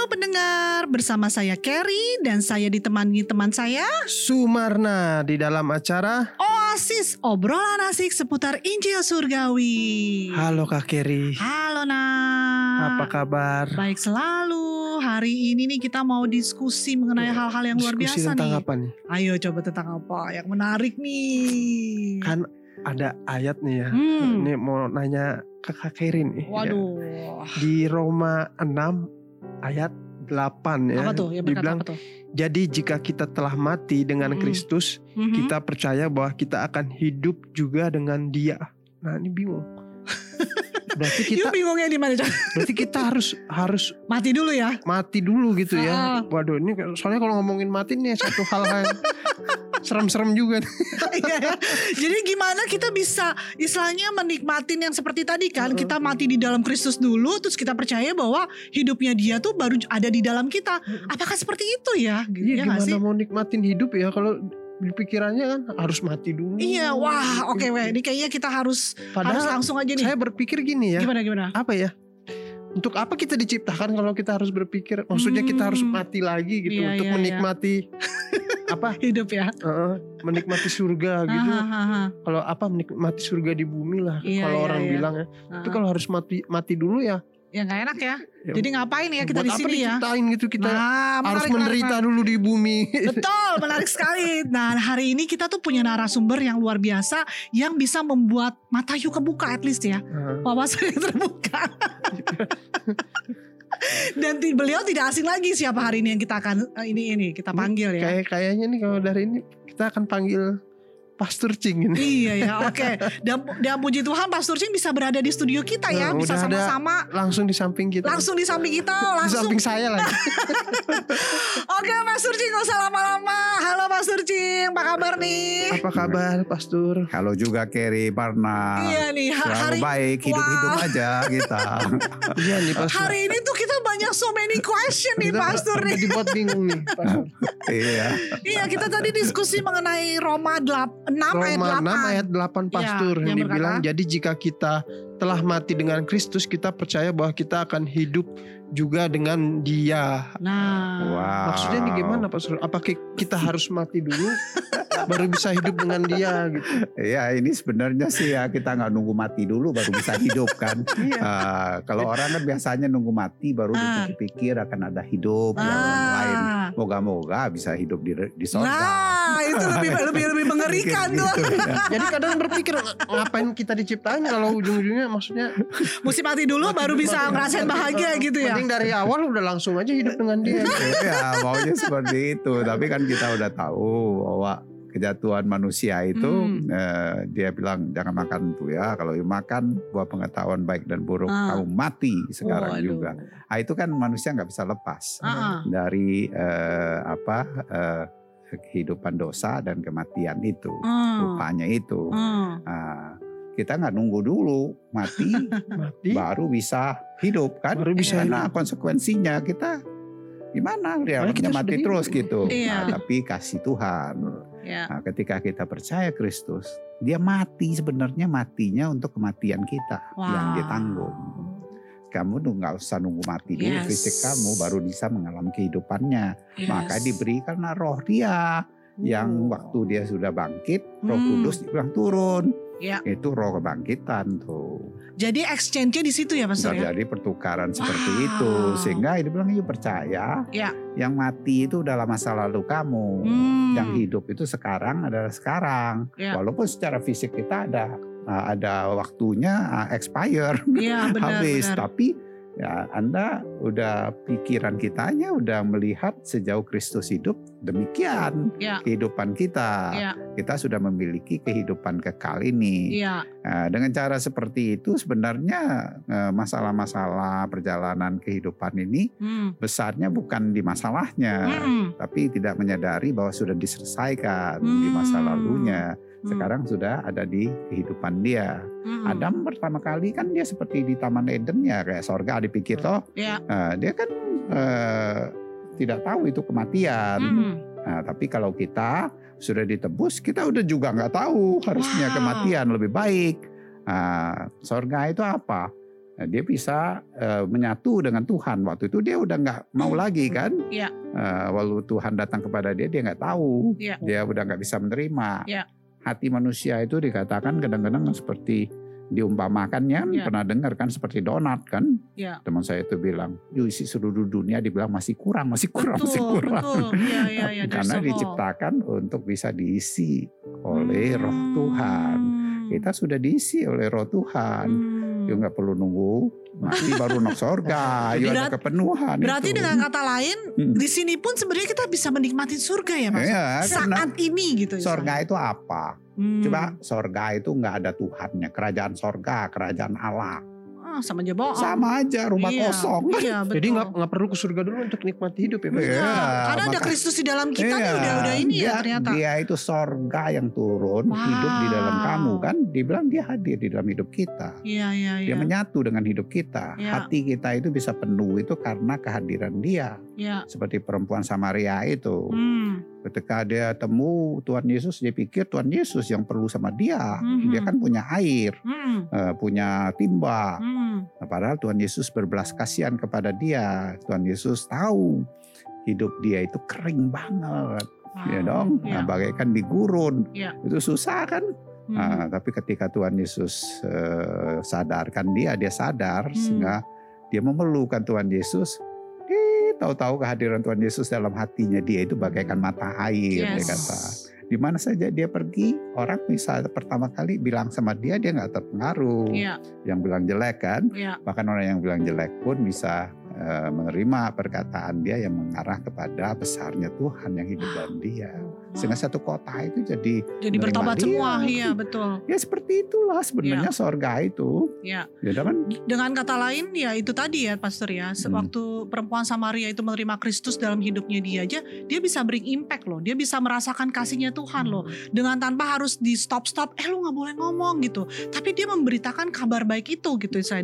Halo pendengar, bersama saya Kerry dan saya ditemani teman saya Sumarna di dalam acara Oasis obrolan asik seputar Injil Surgawi. Halo Kak Keri, Halo Nak. apa kabar? Baik selalu. Hari ini nih kita mau diskusi mengenai hal-hal yang luar Diskusi biasa tentang nih. apa nih? Ayo coba tentang apa yang menarik nih. Kan ada ayat nih ya. Hmm. Ini mau nanya ke Kak Keri nih. ya. Waduh. Di Roma 6 ayat 8 ya. Apa tuh? Ya dibilang, apa tuh? jadi jika kita telah mati dengan Mm-mm. Kristus, Mhm. kita percaya bahwa kita akan hidup juga dengan Dia. Nah, ini bingung. Berarti You kita bingungnya di mana? Berarti kita harus harus Mati dulu ya. mati dulu gitu Ah. ya. Waduh, ini soalnya kalau ngomongin mati nih satu hal yang serem-serem juga. Iya ya. Jadi gimana kita bisa istilahnya menikmatin yang seperti tadi kan kita mati di dalam Kristus dulu terus kita percaya bahwa hidupnya dia tuh baru ada di dalam kita. Apakah seperti itu ya? Iya Iya nggak gimana sih? mau nikmatin hidup ya kalau di pikirannya kan harus mati dulu. Iya, wah, oke weh. Ini kayaknya kita harus harus Padahal langsung aja nih. saya berpikir gini ya, Gimana gimana? apa ya? Untuk apa kita diciptakan kalau kita harus berpikir? Maksudnya kita harus Hmm. mati lagi gitu Iya, untuk iya, iya. menikmati apa? Hidup ya. eh, menikmati surga gitu. Kalau apa menikmati surga di bumi lah Iya, kalau iya, orang iya. bilang ya. Tapi kalau harus mati mati dulu ya. Ya nggak enak ya. Ya, Jadi ngapain ya kita di sini ya? diciptain gitu kita Nah, harus menarik, menderita menarik, dulu di bumi. Betul, menarik sekali. Nah, hari ini kita tuh punya narasumber yang luar biasa yang bisa membuat mata you kebuka at least ya. Nah, wawasannya terbuka. Dan beliau tidak asing lagi siapa hari ini yang kita akan eh, ini ini kita panggil ya. Kayak kayaknya nih kalau dari ini kita akan panggil Pastor Cing ini. Iya ya, oke. Dan, dan puji Tuhan Pastor Cing bisa berada di studio kita ya, Nah, bisa sama-sama Langsung di samping kita. langsung di samping kita, di langsung. samping saya lagi. Oke, Pastor Cing gak usah lama-lama. Halo Pastor Cing, apa kabar nih? Apa kabar Pastor? Halo juga Kerry Parna. Iya nih, ha- Selalu hari baik, hidup-hidup aja kita. Iya nih Pastor. hari ini tuh kita banyak so many question nih Pastor nih. dibuat bingung nih. Pastor. iya. Iya, kita tadi diskusi mengenai Roma 6 ayat 8. Roma 6 ayat 8 Pastor Iya, yang yang dibilang berkata, jadi jika kita telah mati dengan Kristus kita percaya bahwa kita akan hidup juga dengan Dia. Nah, Wow. Maksudnya nih gimana Pastor? Apakah kita harus mati dulu baru bisa hidup dengan Dia gitu? Iya ini sebenarnya sih ya kita nggak nunggu mati dulu baru bisa hidup kan. Ah, kalau orang kan biasanya nunggu mati baru Ah. dipikir-pikir akan ada hidup yang lain. ah. Moga-moga bisa hidup di di sorga. Nah, itu lebih lebih lebih mengerikan tuh. Gitu, ya. Jadi kadang berpikir ngapain kita diciptain kalau ujung-ujungnya maksudnya Mesti mati dulu Mati baru bisa mati ngerasain bahagia gitu ya. Mending dari awal udah langsung aja hidup dengan dia. Iya maunya seperti itu. Tapi kan kita udah tahu bahwa kejatuhan manusia itu Hmm. eh, dia bilang jangan makan itu ya. Kalau makan buah pengetahuan baik dan buruk Ah. kamu mati sekarang Waduh. juga. Ah, itu kan manusia nggak bisa lepas ah. dari eh, apa eh, kehidupan dosa dan kematian itu. Hmm. Rupanya itu. Hmm. Ah, kita nggak nunggu dulu mati Mati. baru bisa hidup kan Baru bisa karena konsekuensinya kita gimana kita mati sudah terus hidup. gitu Iya. Nah, tapi kasih Tuhan Ya. nah, ketika kita percaya Kristus dia mati sebenarnya matinya untuk kematian kita yang Wow. ditanggung kamu tuh nggak usah nunggu mati dulu Yes. fisik kamu baru bisa mengalami kehidupannya maka Yes. diberikanlah roh dia yang waktu dia sudah bangkit roh Hmm. kudus dibilang turun Ya. itu roh kebangkitan tuh Jadi exchange-nya di situ ya Pastor ya. terjadi pertukaran seperti Wow. itu sehingga dia bilang yuk percaya Ya. yang mati itu adalah masa lalu kamu Hmm. yang hidup itu sekarang adalah sekarang Ya. walaupun secara fisik kita ada uh, ada waktunya uh, expire Iya, benar habis benar. tapi ya Anda udah pikiran kitanya udah melihat sejauh Kristus hidup demikian Ya. kehidupan kita Ya. kita sudah memiliki kehidupan kekal ini Iya. Nah, dengan cara seperti itu sebenarnya masalah-masalah perjalanan kehidupan ini Hmm. besarnya bukan di masalahnya, Hmm. tapi tidak menyadari bahwa sudah diselesaikan di masa Hmm. Lalunya. Hmm. Sekarang sudah ada di kehidupan dia. Hmm. Adam pertama kali kan dia seperti di Taman Eden ya kayak sorga dipikir toh, Ya. eh, dia kan eh, tidak tahu itu kematian. Hmm. Nah, tapi kalau kita sudah ditebus, kita udah juga nggak tahu harusnya Wow. kematian lebih baik. Nah, sorga itu apa? Nah, dia bisa eh, menyatu dengan Tuhan. Waktu itu dia udah nggak mau lagi kan? Iya. Eh, walau Tuhan datang kepada dia, dia nggak tahu. Iya. Dia udah nggak bisa menerima. Iya. Hati manusia itu dikatakan kadang-kadang seperti diumpamakannya Iya. pernah dengar kan seperti donat kan? Iya. Teman saya itu bilang, "Yuk isi seluruh dunia dibilang masih kurang, masih kurang, masih Betul, kurang." betul. Iya, iya. There's Karena diciptakan untuk bisa diisi oleh Roh Hmm. Tuhan. Kita sudah diisi oleh Roh Tuhan. Hmm. Yuk nggak perlu nunggu mati baru nak sorga. Yuk ada kepenuhan Berarti itu. dengan kata lain, Hmm. di sini pun sebenarnya kita bisa menikmati surga ya mas? Karena Saat ini gitu. sorga itu apa? Hmm. Coba sorga itu nggak ada Tuhannya. Kerajaan sorga, kerajaan Allah. Ah, sama aja bohong. Sama aja rumah Iya, kosong. Iya, betul. Jadi nggak nggak perlu ke surga dulu untuk nikmati hidup ya. Iya. Iya, karena ada maka- Kristus di dalam kita nih Iya, udah udah ini ya dia, ternyata. Dia itu sorga yang turun hidup di dalam Wow. kamu kan. Dibilang dia hadir di dalam hidup kita. Iya iya Dia iya. menyatu dengan hidup kita. Iya. Hati kita itu bisa penuh itu karena kehadiran dia. Iya. Seperti perempuan Samaria itu. Hmm. Ketika dia temu Tuhan Yesus, dia pikir Tuhan Yesus yang perlu sama dia. Mhm. Dia kan punya air, Hmm. eh, punya timba. Hmm. Nah, padahal Tuhan Yesus berbelas kasihan kepada dia. Tuhan Yesus tahu hidup dia itu kering banget, ya Wow. dong. Iya. Nah, bagaikan di gurun. Iya. Itu susah kan? Hmm. Nah, tapi ketika Tuhan Yesus eh, sadarkan dia, dia sadar Hmm. sehingga dia memerlukan Tuhan Yesus. Tahu-tahu kehadiran Tuhan Yesus dalam hatinya dia itu bagaikan mata air, dia Yes. kata. Di mana saja dia pergi, orang misalnya pertama kali bilang sama dia, dia nggak terpengaruh. Iya. Yang bilang jelek kan, Iya. bahkan orang yang bilang jelek pun bisa eh, menerima perkataan dia yang mengarah kepada besarnya Tuhan yang hidup dalam dia. Sehingga satu kota itu jadi Jadi bertobat dia. semua, iya betul. ya seperti itulah sebenarnya sorga itu. Iya. Ya kan? Dengan kata lain ya itu tadi ya Pastor ya, Hmm. sewaktu perempuan Samaria itu menerima Kristus dalam hidupnya dia aja, dia bisa bring impact loh, dia bisa merasakan kasihnya Tuhan loh, dengan tanpa harus di stop stop, eh lu nggak boleh ngomong gitu, tapi dia memberitakan kabar baik itu gitu saya,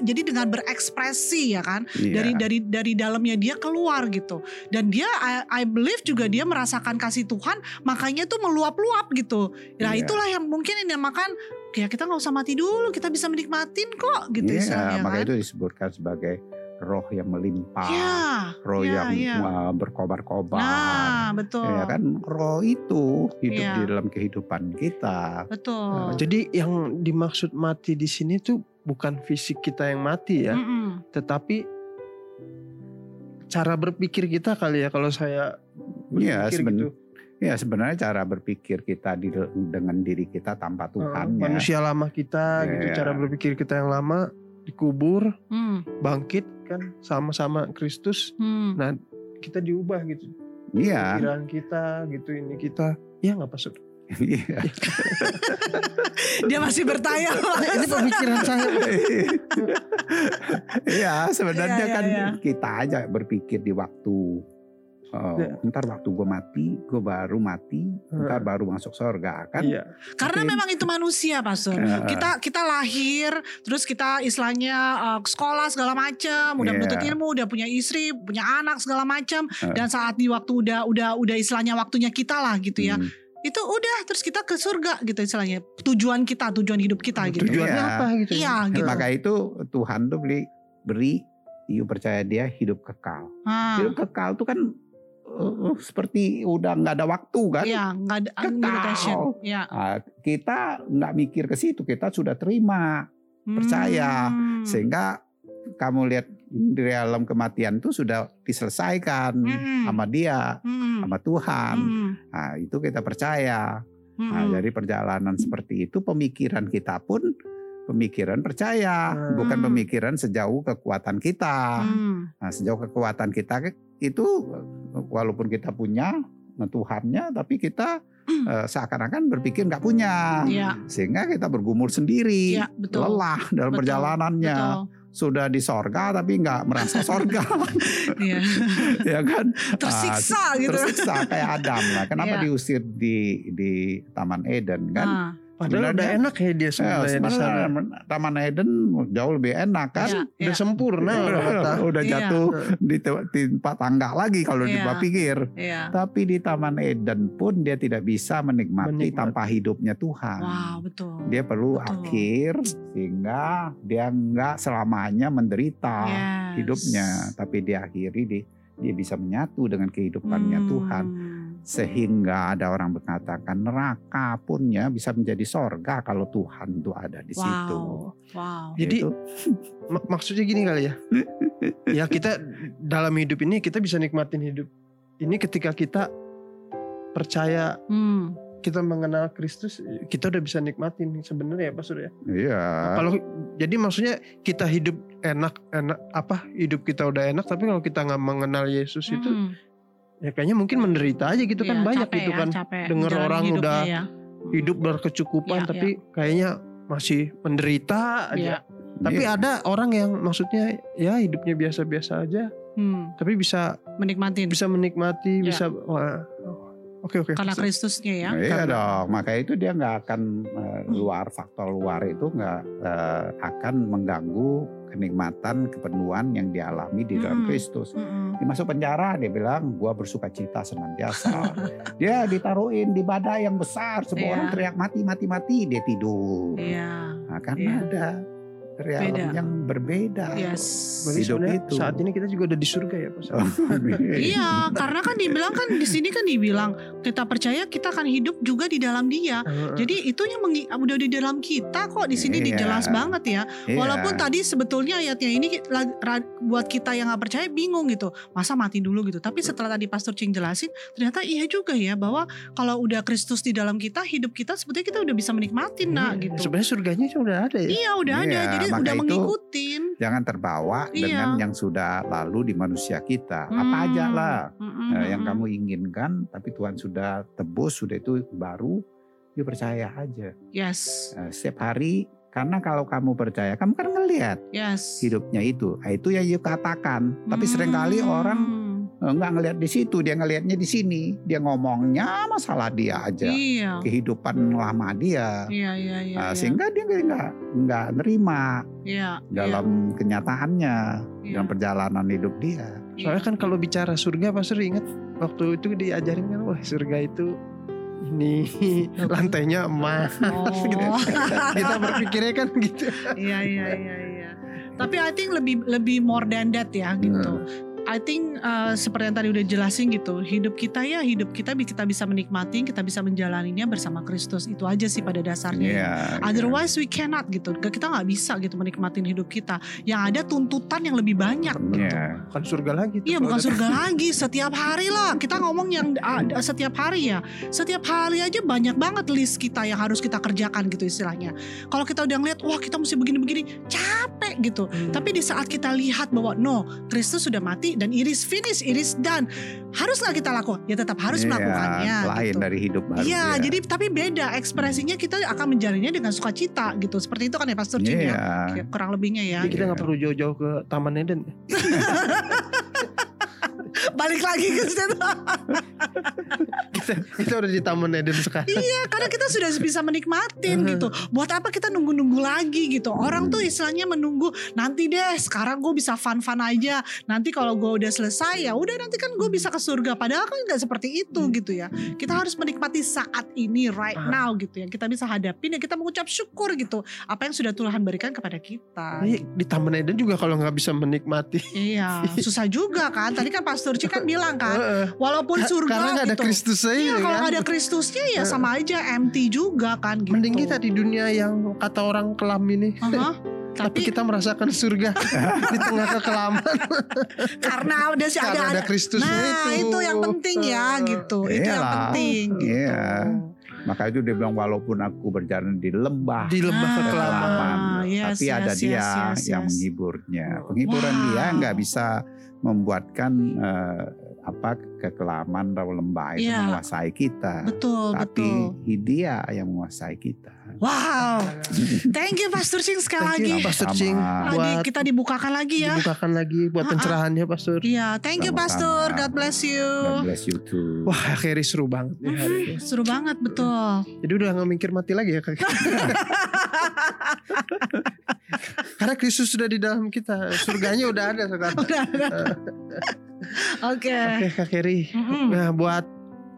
jadi dengan berekspresi ya kan, Iya. dari dari dari dalamnya dia keluar gitu, dan dia I, I believe juga dia merasakan kasih Tuhan, makanya tuh meluap-luap gitu, nah Iya. itulah yang mungkin ini makan ya kita nggak usah mati dulu, kita bisa menikmatin kok gitu Iya, istilahnya maka kan. itu disebutkan sebagai roh yang melimpah, Ya, roh ya, yang ya. uh, berkobar-kobar. Nah, betul. Ya kan roh itu hidup Iya. di dalam kehidupan kita. Betul. Nah, jadi yang dimaksud mati di sini tuh bukan fisik kita yang mati ya, Mm-mm. tetapi cara berpikir kita kali ya kalau saya Iya, berpikir seben- gitu. Ya sebenarnya cara berpikir kita di, dengan diri kita tanpa Tuhan Eh, ya. manusia lama kita gitu, Iya. cara berpikir kita yang lama dikubur, Hmm, bangkit kan sama-sama Kristus. hmm. Nah, kita diubah gitu. Iya. Pikiran kita gitu ini kita. Ya nggak pasuk. Iya. Dia masih bertanya. Ini pemikiran saya. Iya, sebenarnya Iya, iya, kan iya. kita aja berpikir di waktu oh, Iya. ntar waktu gue mati, gue baru mati, ntar baru masuk surga kan? Iya. Karena Tapi- memang itu manusia, Pastor. Iya. Kita kita lahir, terus kita istilahnya uh, sekolah segala macam, udah Iya. menuntut ilmu, udah punya istri, punya anak segala macam, Iya. dan saat di waktu udah udah udah istilahnya waktunya kita lah gitu ya. Hmm. Itu udah terus kita ke surga gitu istilahnya. Tujuan kita, tujuan hidup kita gitu. Tujuannya Iya. apa gitu? Iya, gitu. Maka itu Tuhan tuh beli beri, you percaya dia hidup kekal. Ah, Hidup kekal tuh kan uh, seperti udah nggak ada waktu kan? Iya, nggak ada Kekal. limitation. Iya. Ah, kita nggak mikir ke situ, kita sudah terima. Percaya. Hmm. sehingga kamu lihat di dalam kematian itu sudah diselesaikan Mm-mm. sama dia Hmm. sama Tuhan Hmm. nah itu kita percaya Hmm. nah dari perjalanan seperti itu pemikiran kita pun pemikiran percaya Hmm. bukan pemikiran sejauh kekuatan kita Hmm. nah sejauh kekuatan kita itu walaupun kita punya Tuhannya tapi kita eh, seakan-akan berpikir nggak punya Iya, sehingga kita bergumul sendiri iya, betul. lelah dalam Betul, perjalanannya Betul. sudah di sorga tapi nggak merasa sorga Iya. ya kan Tersiksa Ah, gitu. tersiksa kayak Adam lah kenapa Iya. diusir di di Taman Eden kan Ah, Padahal udah enak ya dia Ya, sebenarnya di sana. sebenarnya Taman Eden jauh lebih enak kan. Iya, Udah iya, sempurna udah, orang kata. udah Iya. jatuh di te- tempat tangga lagi kalau Iya. dipikir. iya. Tapi di Taman Eden pun dia tidak bisa menikmati, Menikmati. tanpa hidupnya Tuhan. Wow, betul. Dia perlu Betul. akhir sehingga dia nggak selamanya menderita Yes. hidupnya, tapi dia akhiri di, dia bisa menyatu dengan kehidupannya Hmm. Tuhan. Sehingga ada orang mengatakan neraka pun ya bisa menjadi sorga kalau Tuhan itu ada di situ. Wow. Wow. Jadi Gitu. mak- maksudnya gini kali ya. ya kita dalam hidup ini kita bisa nikmatin hidup ini ketika kita percaya Hmm. kita mengenal Kristus kita udah bisa nikmatin sebenarnya ya Pak Surya. Iya. Kalau jadi maksudnya kita hidup enak enak apa hidup kita udah enak tapi kalau kita nggak mengenal Yesus itu Hmm. Ya kayaknya mungkin menderita aja gitu kan Iya, banyak capek gitu ya, kan capek denger orang udah ya. hidup berkecukupan Iya, tapi kayaknya masih menderita aja. Iya. Tapi Iya. ada orang yang maksudnya ya hidupnya biasa-biasa aja Hmm. tapi bisa Menikmatin bisa menikmati Iya. bisa wah oke oke karena Kristusnya ya. Nah, iya Karena- dong, makanya itu dia nggak akan eh, luar faktor luar itu nggak eh, akan mengganggu kenikmatan kepenuhan yang dialami di dalam Mm-mm. Kristus. Mm-mm. Dia masuk penjara, dia bilang gua bersuka cita senantiasa. dia ditaruhin di badai yang besar, semua Iya. orang teriak mati mati mati, dia tidur. Iya. Nah, karena Iya. ada realem Beda. yang berbeda. Yes. Berarti Hidup sebenarnya itu. saat ini kita juga udah di surga ya Pak? Iya, karena kan dibilang kan di sini kan dibilang kita percaya kita akan hidup juga di dalam Dia. Heeh. Jadi itu yang mengi- udah di dalam kita kok di sini Iya. dijelas banget ya. Iya. Walaupun tadi sebetulnya ayatnya ini buat kita yang nggak percaya bingung gitu, masa mati dulu gitu. Tapi setelah tadi Pastor Cing jelasin, ternyata iya juga ya bahwa kalau udah Kristus di dalam kita, hidup kita sebetulnya kita udah bisa menikmatin nah Iya, gitu. Sebenarnya surganya sudah ada ya. Iya udah ada, Iya, jadi maka udah mengikutin. Jangan terbawa Iya. dengan yang sudah lalu di manusia kita. Apa Hmm. aja lah. Mm-mm, eh, yang kamu inginkan, tapi Tuhan sudah tebus, sudah itu baru, ya percaya aja. Yes, Eh, setiap hari, karena kalau kamu percaya, kamu kan ngelihat yes. hidupnya itu. Nah, itu yang you katakan. Tapi sering kali Hmm. orang eh, nggak ngelihat di situ, dia ngelihatnya di sini. Dia ngomongnya masalah dia aja, Iya. kehidupan lama dia. Iya, iya, iya. Nah, iya. sehingga dia nggak nggak nerima Iya, dalam kenyataannya, iya, dalam perjalanan hidup dia. Iya. Soalnya kan kalau bicara surga Pak Sur ingat waktu itu diajarin kan wah surga itu ini lantainya emas Oh. gitu. Kita berpikirnya kan gitu. Iya iya iya iya. Tapi I think lebih lebih more than that ya gitu. I think uh, seperti yang tadi udah jelasin gitu, hidup kita ya hidup kita bi- kita bisa menikmati, kita bisa menjalaninya bersama Kristus itu aja sih pada dasarnya. ya. Iya. Otherwise we cannot gitu, kita nggak bisa gitu menikmatin hidup kita. Yang ada tuntutan yang lebih banyak. Gitu. Iya. Bukan surga lagi. tuh Iya bukan ada- surga lagi setiap hari lah kita ngomong yang ada setiap hari ya setiap hari aja banyak banget list kita yang harus kita kerjakan gitu istilahnya kalau kita udah ngeliat wah kita mesti begini-begini capek gitu Hmm. tapi di saat kita lihat bahwa no Kristus sudah mati dan it is finished it is done harus nggak kita lakukan ya tetap harus Iya, melakukannya Lain gitu. dari hidup baru. Iya, dia. jadi tapi beda ekspresinya kita akan menjalinnya dengan sukacita gitu. Seperti itu kan ya Pastor Cing ya. Iya. Kurang lebihnya ya. Jadi kita Iya. nggak perlu jauh-jauh ke Taman Eden. Balik lagi ke situ. kita, kita udah di Taman Eden sekarang. Iya, karena kita sudah bisa menikmatin Hmm. gitu. Buat apa kita nunggu-nunggu lagi gitu? Orang tuh istilahnya menunggu nanti deh. Sekarang gue bisa fun-fun aja. Nanti kalau gue udah selesai ya udah nanti kan gue bisa ke surga. Padahal kan nggak seperti itu gitu ya. Kita harus menikmati saat ini right Ah. now gitu ya. Kita bisa hadapin ya kita mengucap syukur gitu. Apa yang sudah Tuhan berikan kepada kita. Ini di Taman Eden juga kalau nggak bisa menikmati. Iya, susah juga kan. Tadi kan Pastor Ci kan bilang kan, walaupun surga Karena nggak ada gitu. Kristus aja Iya, kalau kan. nggak ada Kristusnya ya sama aja empty juga kan gitu. Mending kita di dunia yang kata orang kelam ini. Aha. Tapi, Tapi, kita merasakan surga di tengah kekelaman karena udah sih ada, karena ada Kristusnya Nah itu. itu yang penting ya gitu. Itu yang penting gitu. Iya. Maka itu dia bilang walaupun aku berjalan di lembah Di lembah Ah, kekelaman. yes, tapi ada yes, dia yes, yes, yang yes. menghiburnya. Penghiburan Wow. dia nggak bisa membuatkan eh, apa kekelaman rawa lembah itu Iya. menguasai kita. Betul, Tapi betul. dia yang menguasai kita. Wow. Thank you Pastor Ching sekali Thank lagi. you Pastor. Cing Lagi buat kita dibukakan lagi ya. dibukakan lagi buat Ah, ah. pencerahannya Pastor. Iya, thank you. Pastor. God bless you. God bless you too. Wah akhirnya seru banget nih hari ini. Mhm, Seru banget betul. Jadi udah gak mikir mati lagi ya Kak. Karena Kristus sudah di dalam kita. Surganya udah ada sekarang. Udah, udah. Oke. Oke Kak Keri. Mm-mm. Nah buat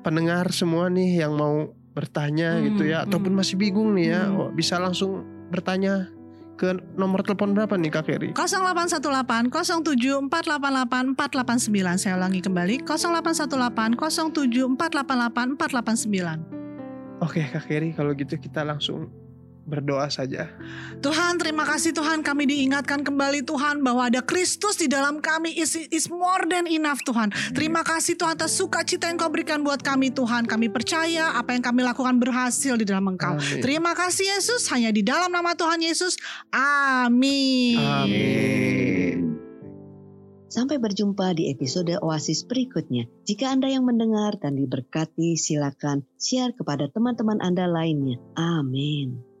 pendengar semua nih yang mau bertanya Hmm, gitu ya. Ataupun hmm. masih bingung nih ya. Hmm. oh, bisa langsung bertanya ke nomor telepon berapa nih Kak Keri? 0818 07488 489 Saya ulangi kembali 0818 07488 489 Oke Kak Keri kalau gitu kita langsung berdoa saja. Tuhan terima kasih Tuhan kami diingatkan kembali Tuhan bahwa ada Kristus di dalam kami is, is more than enough Tuhan. Terima kasih Tuhan atas sukacita yang kau berikan buat kami Tuhan. Kami percaya apa yang kami lakukan berhasil di dalam Engkau. Amin. Terima kasih Yesus hanya di dalam nama Tuhan Yesus. Amin. Amin. Sampai berjumpa di episode Oasis berikutnya. Jika Anda yang mendengar dan diberkati, silakan share kepada teman-teman Anda lainnya. Amin.